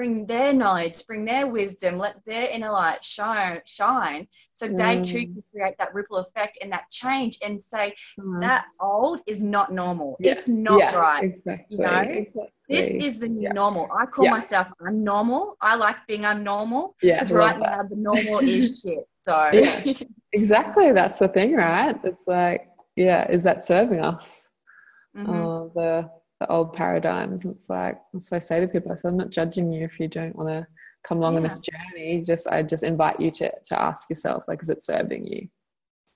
bring their knowledge, bring their wisdom, let their inner light shine, shine, so mm. they too mm. can create that ripple effect and that change, and say mm. that old is not normal. Yeah. It's not yeah, right. Exactly. You know, exactly. this is the new yeah. normal. I call myself unnormal. I like being unnormal because right that. now the normal is shit. So exactly, that's the thing, right? It's like, yeah, is that serving us? Mm-hmm. Uh, the the old paradigms. It's like that's what I say to people. I said, I'm not judging you if you don't want to come along yeah. on this journey. Just I just invite you to to ask yourself, like, is it serving you?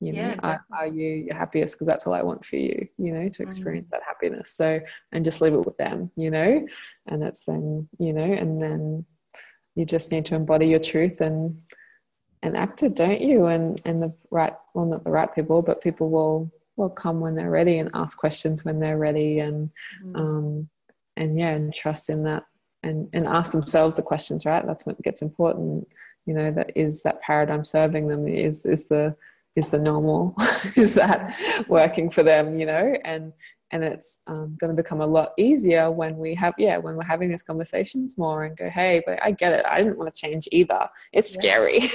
You know, yeah, are, are, you your happiest? Because that's all I want for you. You know, to experience mm. that happiness. So and just leave it with them. You know, and it's then you know, and then you just need to embody your truth and and act it, don't you? And and the right, well, not the right people, but people will will come when they're ready and ask questions when they're ready and mm. um, and yeah and trust in that and and ask themselves the questions right that's when it gets important you know that is that paradigm serving them is is the is the normal is that working for them you know and and it's um, going to become a lot easier when we have yeah when we're having these conversations more and go hey but i get it. I didn't want to change either. It's yeah. scary.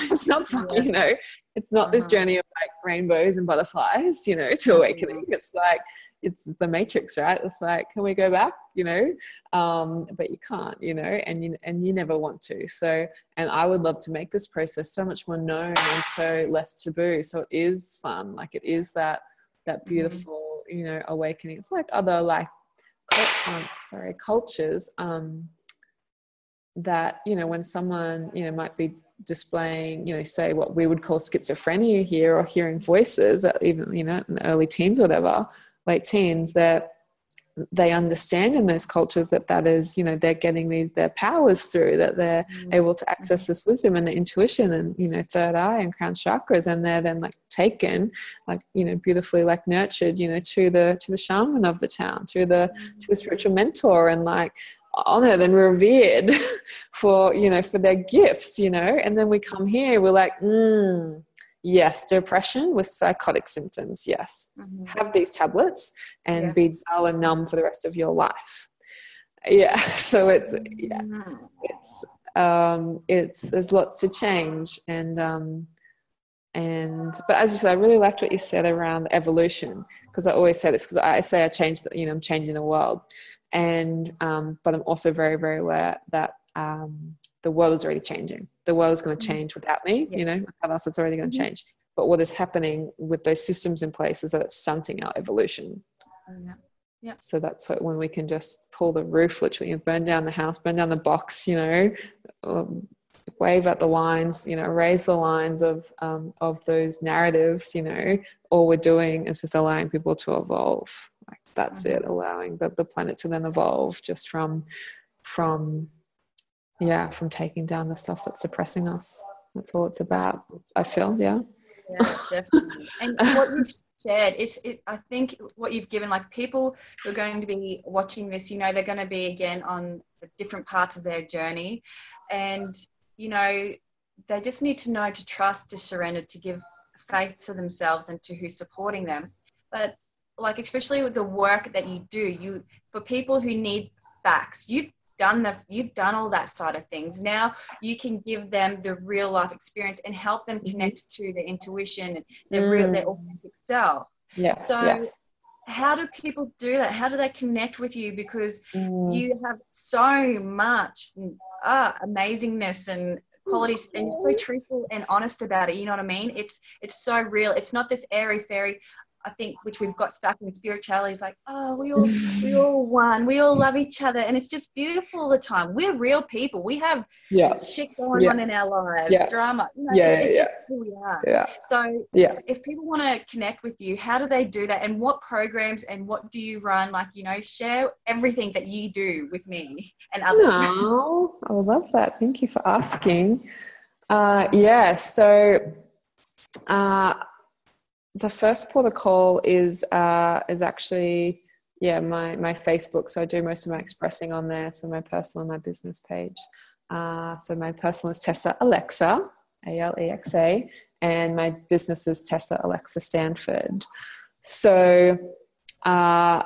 It's not fun yeah. you know? It's not uh-huh. this journey of like rainbows and butterflies you know to awakening. It's like it's the matrix right? It's like can we go back? You know? Um, but you can't you know? And you and you never want to. So and i would love to make this process so much more known and so less taboo. So it is fun. Like it is that that mm-hmm. You know awakening. It's like other like um, sorry cultures um, that you know when someone you know might be displaying you know say what we would call schizophrenia here or hearing voices even you know in the early teens or whatever late teens that they understand in those cultures that that is you know they're getting these their powers through that they're mm-hmm. able to access this wisdom and the intuition and you know third eye and crown chakras and they're then like taken like you know beautifully like nurtured you know to the to the shaman of the town to the mm-hmm. to the spiritual mentor and like honored and revered for you know for their gifts you know and then we come here we're like mm, yes depression with psychotic symptoms yes mm-hmm. have these tablets and yes. be dull and numb for the rest of your life yeah so it's yeah mm-hmm. it's um it's there's lots to change and um and but as you said i really liked what you said around evolution because i always say this because i say i change the, you know i'm changing the world and um but i'm also very very aware that um the world is already changing. The world is going to mm-hmm. change without me, yes. you know, without us, it's already going to mm-hmm. change. But what is happening with those systems in place is that it's stunting our evolution. Yeah. Yeah. So that's what, when we can just pull the roof, literally, know, burn down the house, burn down the box, you know, um, wave at the lines, you know, raise the lines of um, of those narratives. You know, all we're doing is just allowing people to evolve. Like that's mm-hmm. it, allowing the, the planet to then evolve just from from yeah from taking down the stuff that's suppressing us. That's all it's about i feel yeah. Yeah definitely. And what you've shared is it, i think what you've given like people who are going to be watching this you know they're going to be again on different parts of their journey. And you know they just need to know to trust to surrender to give faith to themselves and to who's supporting them. But like especially with the work that you do you for people who need facts you've done the you've done all that side of things now you can give them the real life experience and help them mm-hmm. connect to their intuition and their mm. real their authentic self yes so yes. how do people do that how do they connect with you because mm. you have so much uh, amazingness and qualities and you're so truthful and honest about it you know what i mean it's it's so real it's not this airy fairy I think which we've got stuck in spirituality is like, oh, we all we all one, we all love each other, and it's just beautiful all the time. We're real people. We have yeah. shit going yeah. on in our lives, yeah. drama. You know, yeah, it's yeah, just who we are. Yeah. So yeah. if people want to connect with you, how do they do that? And what programs and what do you run? Like, you know, share everything that you do with me and others. Oh, I love that. Thank you for asking. Uh, yeah, so uh, the first protocol is uh, is actually yeah my my Facebook. So I do most of my expressing on there. So my personal and my business page. Uh, so my personal is Tessa Alexa, A L E X A, and my business is Tessa Alexa Stanford. So, uh,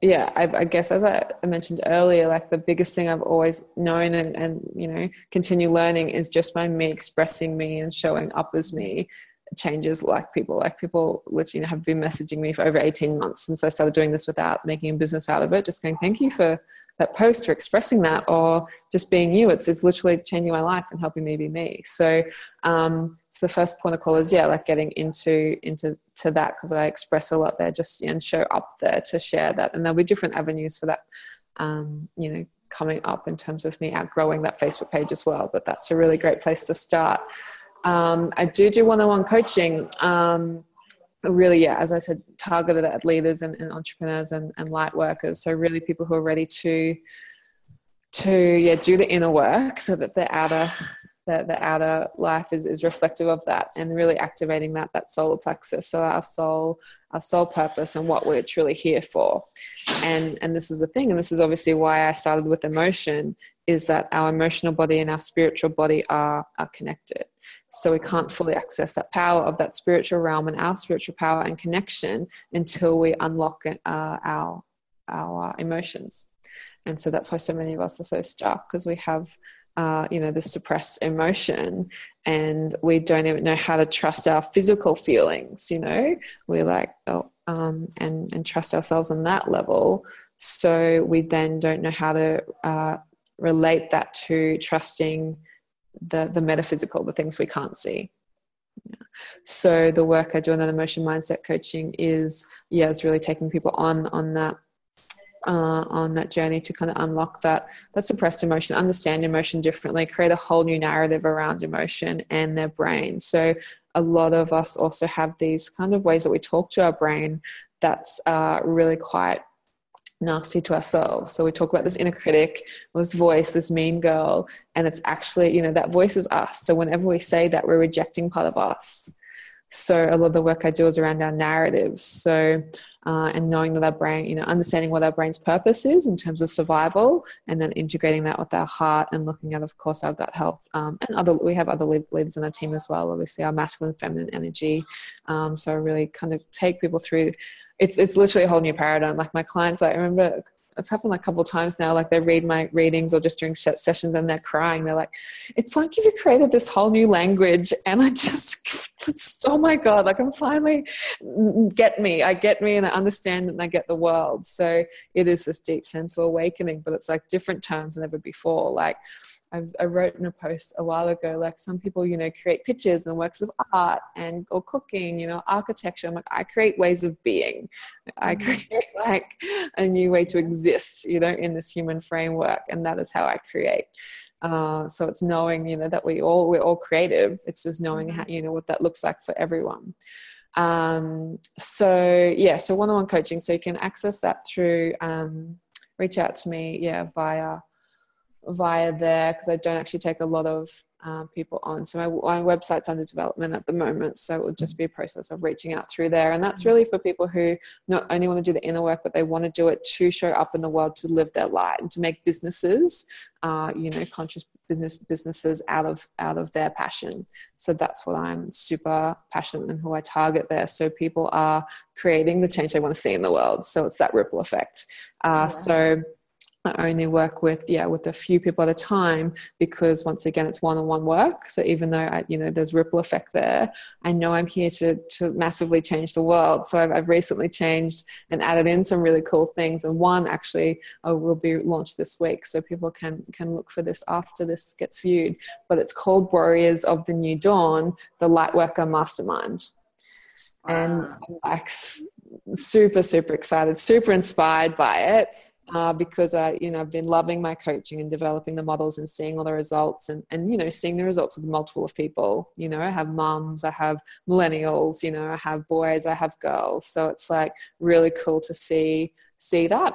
yeah, I, I, guess as I mentioned earlier, like the biggest thing I've always known and, and you know continue learning is just by me expressing me and showing up as me changes like people like people which you know have been messaging me for over 18 months since i started doing this without making a business out of it just going thank you for that post or expressing that or just being you. It's, it's literally changing my life and helping me be me. So um so the first point of call is yeah like getting into into to that because i express a lot there just and show up there to share that. And there'll be different avenues for that um you know coming up in terms of me outgrowing that facebook page as well. But that's a really great place to start um, I do do one-on-one coaching. Um, really, yeah, as I said, targeted at leaders and, and entrepreneurs and, and, light workers. So really, people who are ready to to yeah do the inner work so that the outer the, the outer life is, is reflective of that and really activating that that solar plexus so our soul our soul purpose and what we're truly here for and and this is the thing and this is obviously why i started with emotion is that our emotional body and our spiritual body are are connected so we can't fully access that power of that spiritual realm and our spiritual power and connection until we unlock uh, our our emotions. And so that's why so many of us are so stuck because we have uh, you know, this suppressed emotion and we don't even know how to trust our physical feelings, you know, we're like, oh, um, and, and trust ourselves on that level. So we then don't know how to uh, relate that to trusting the the metaphysical, the things we can't see. Yeah. So the work I do in that emotion mindset coaching is yeah, it's really taking people on on that uh, on that journey to kind of unlock that that suppressed emotion, understand emotion differently, create a whole new narrative around emotion and their brain. So a lot of us also have these kind of ways that we talk to our brain that's uh, really quite nasty to ourselves. So we talk about this inner critic, this voice, this mean girl, and it's actually, you know, that voice is us. So whenever we say that, we're rejecting part of us. So a lot of the work I do is around our narratives. So uh, and knowing that our brain, you know, understanding what our brain's purpose is in terms of survival, and then integrating that with our heart and looking at, of course, our gut health. Um, and other, we have other leaders in our team as well. Obviously, our masculine, feminine energy. Um, so really kind of take people through it's it's literally a whole new paradigm. Like my clients, like, I remember it's happened like a couple of times now. Like they read my readings or just during sessions and they're crying. They're like, "It's like you've created this whole new language," and I just, oh my god! Like I'm finally mm, mm, get me. I get me, and I understand, and I get the world. So it is this deep sense of awakening, but it's like different terms than ever before. Like I've, i wrote in a post a while ago, like some people, you know, create pictures and works of art and or cooking, you know, architecture. I'm like, I create ways of being. I mm. create like a new way to exist, you know, in this human framework, and that is how I create. Uh, so it's knowing, you know, that we all we're all creative. It's just knowing how, mm-hmm. you know, what that looks like for everyone. Um, so yeah, so one-on-one coaching. So you can access that through. Um, reach out to me, yeah, via via there because I don't actually take a lot of um, people on. So my, my, website's under development at the moment. So it would just be a process of reaching out through there. And that's really for people who not only want to do the inner work, but they want to do it to show up in the world, to live their light and to make businesses, uh, you know, conscious business businesses out of out of their passion. So that's what I'm super passionate and who I target there. So people are creating the change they want to see in the world. So it's that ripple effect. Uh, yeah. So I only work with yeah with a few people at a time because once again it's one-on-one work. So even though I, you know there's ripple effect there, I know I'm here to to massively change the world. So I've, I've recently changed and added in some really cool things, and one actually uh, will be launched this week, so people can can look for this after this gets viewed. But it's called Warriors of the New Dawn: The Lightworker Mastermind, wow. and I'm like super super excited, super inspired by it uh, because I, you know, I've been loving my coaching and developing the models and seeing all the results and, and, you know, seeing the results with multiple of people. You know, I have mums, I have millennials, you know, I have boys, I have girls. So it's like really cool to see, see that.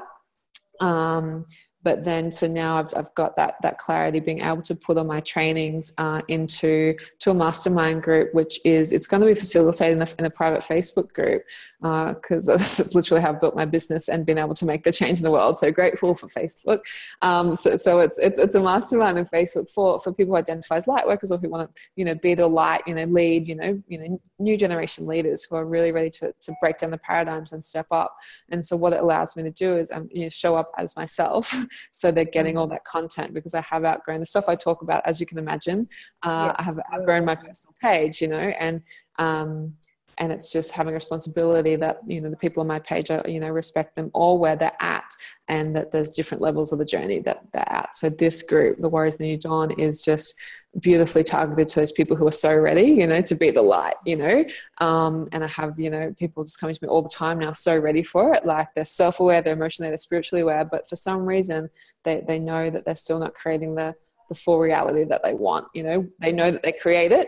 Um, but then so now I've, I've got that that clarity being able to put all my trainings uh, into to a mastermind group which is it's going to be facilitated in a, in private Facebook group because uh, this is literally how I've built my business and been able to make the change in the world. So grateful for Facebook. Um, so, so it's, it's it's a mastermind in Facebook for for people who identify as light workers or who want to you know be the light you know lead you know you know new generation leaders who are really ready to, to break down the paradigms and step up. And so what it allows me to do is um, you know, show up as myself so they're getting all that content because I have outgrown the stuff I talk about, as you can imagine. Uh, yes. I have outgrown my personal page, you know, and um, and it's just having a responsibility that you know the people on my page are you know respect them all where they're at and that there's different levels of the journey that they're at so this group the warriors of the new dawn is just beautifully targeted to those people who are so ready, you know, to be the light, you know. Um, and I have, you know, people just coming to me all the time now, so ready for it. Like they're self aware, they're emotionally, they're spiritually aware, but for some reason they, they know that they're still not creating the, the full reality that they want. You know, they know that they create it.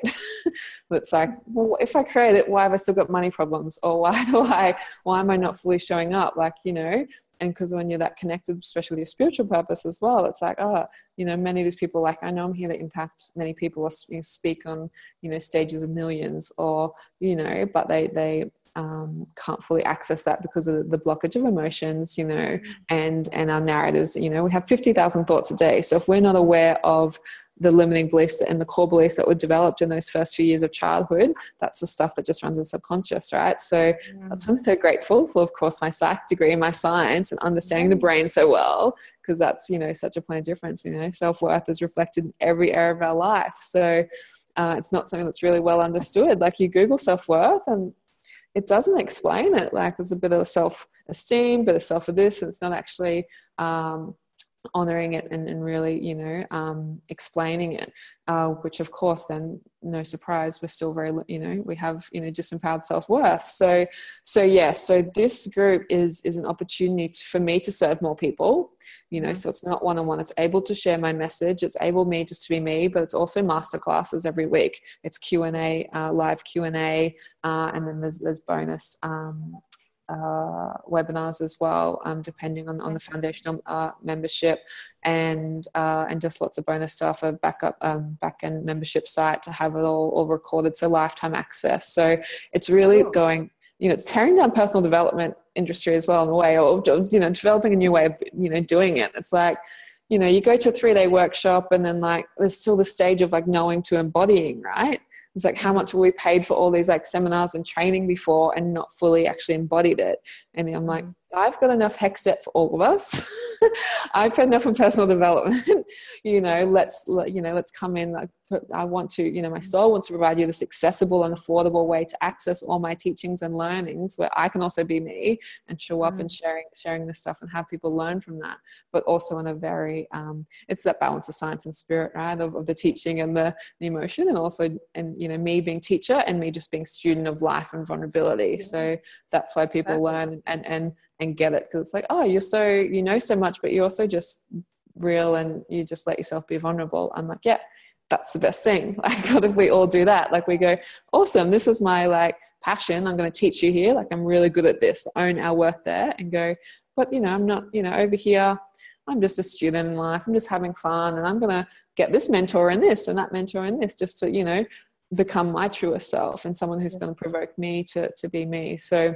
but it's like, well, if I create it, why have I still got money problems? Or why do I, why am I not fully showing up? Like, you know, and because when you're that connected, especially with your spiritual purpose as well, it's like, oh, you know, many of these people, like, I know I'm here to impact many people or speak on, you know, stages of millions or, you know, but they, they, um, can't fully access that because of the blockage of emotions, you know, mm-hmm. and and our narratives. You know, we have fifty thousand thoughts a day. So if we're not aware of the limiting beliefs and the core beliefs that were developed in those first few years of childhood, that's the stuff that just runs in subconscious, right? So mm. that's why I'm so grateful for, of course, my psych degree and my science and understanding the brain so well, because that's, you know, such a point of difference. You know, self worth is reflected in every area of our life. So uh, it's not something that's really well understood. Like you Google self worth and it doesn't explain it. Like there's a bit of self esteem, bit of self of this, and it's not actually um, honoring it and, and really, you know, um, explaining it. Uh, which of course, then no surprise, we're still very, you know, we have, you know, disempowered self worth. So, so yeah, so this group is is an opportunity to, for me to serve more people you know mm-hmm. so it's not one-on-one it's able to share my message it's able me just to be me but it's also master classes every week it's q&a uh, live q&a uh, and then there's, there's bonus um, uh, webinars as well, um, depending on, on the foundational uh, membership, and uh, and just lots of bonus stuff, a backup um, backend membership site to have it all, all recorded, so lifetime access. So it's really going you know it's tearing down personal development industry as well in a way or you know developing a new way of you know doing it. It's like you know you go to a three day workshop and then like there's still the stage of like knowing to embodying right it's like how much were we paid for all these like seminars and training before and not fully actually embodied it? And then i'm like mm. I've got enough HEXSTEP for all of us. I've had enough of personal development. you know, let's you know, let's come in. Like, I want to, you know, my soul wants to provide you this accessible and affordable way to access all my teachings and learnings, where I can also be me and show up mm. and sharing sharing this stuff and have people learn from that. But also in a very, um, it's that balance of science and spirit, right, of, of the teaching and the, the emotion, and also, and you know, me being teacher and me just being student of life and vulnerability. Yeah. So that's why people learn and and and get it because it's like oh you're so you know so much but you're also just real and you just let yourself be vulnerable. I'm like yeah that's the best thing. Like what if we all do that? Like we go awesome this is my like passion. I'm going to teach you here. Like i'm really good at this. Own our worth there. And go but you know i'm not you know over here. I'm just a student in life. I'm just having fun and i'm going to get this mentor and this and that mentor and this just to you know become my truest self and someone who's going to provoke me to to be me. So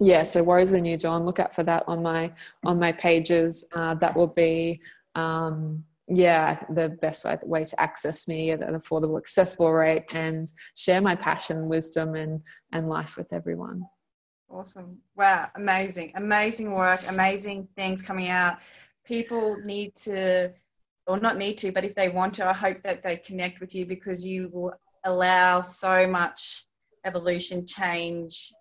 yeah so warriors of the new dawn. Look out for that on my on my pages. Uh, that will be um, yeah the best way to access me at an affordable accessible rate and share my passion wisdom and and life with everyone. Awesome. Wow amazing amazing work amazing things coming out. People need to or not need to but if they want to i hope that they connect with you because you will allow so much evolution change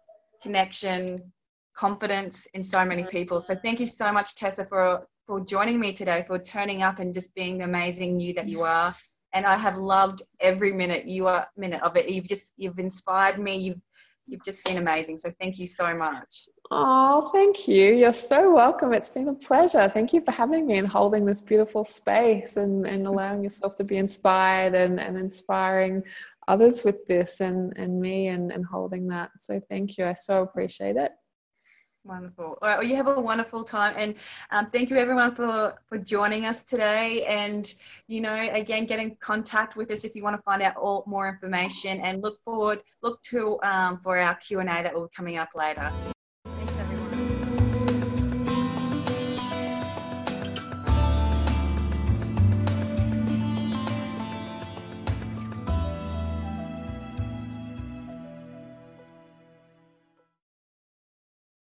connection, confidence in so many mm-hmm. people. So thank you so much, Tessa, for for joining me today, for turning up and just being the amazing you that you are. And I have loved every minute you are minute of it. You've just you've inspired me. You've you've just been amazing. So thank you so much. Oh, thank you. You're so welcome. It's been a pleasure. Thank you for having me and holding this beautiful space and, and allowing yourself to be inspired and, and inspiring others with this and, and me and, and holding that. So thank you. I so appreciate it. Wonderful. All right, well, you have a wonderful time, and um, thank you everyone for for joining us today. And you know, again, get in contact with us if you want to find out all more information. And look forward, look to um, for our Q and A that will be coming up later.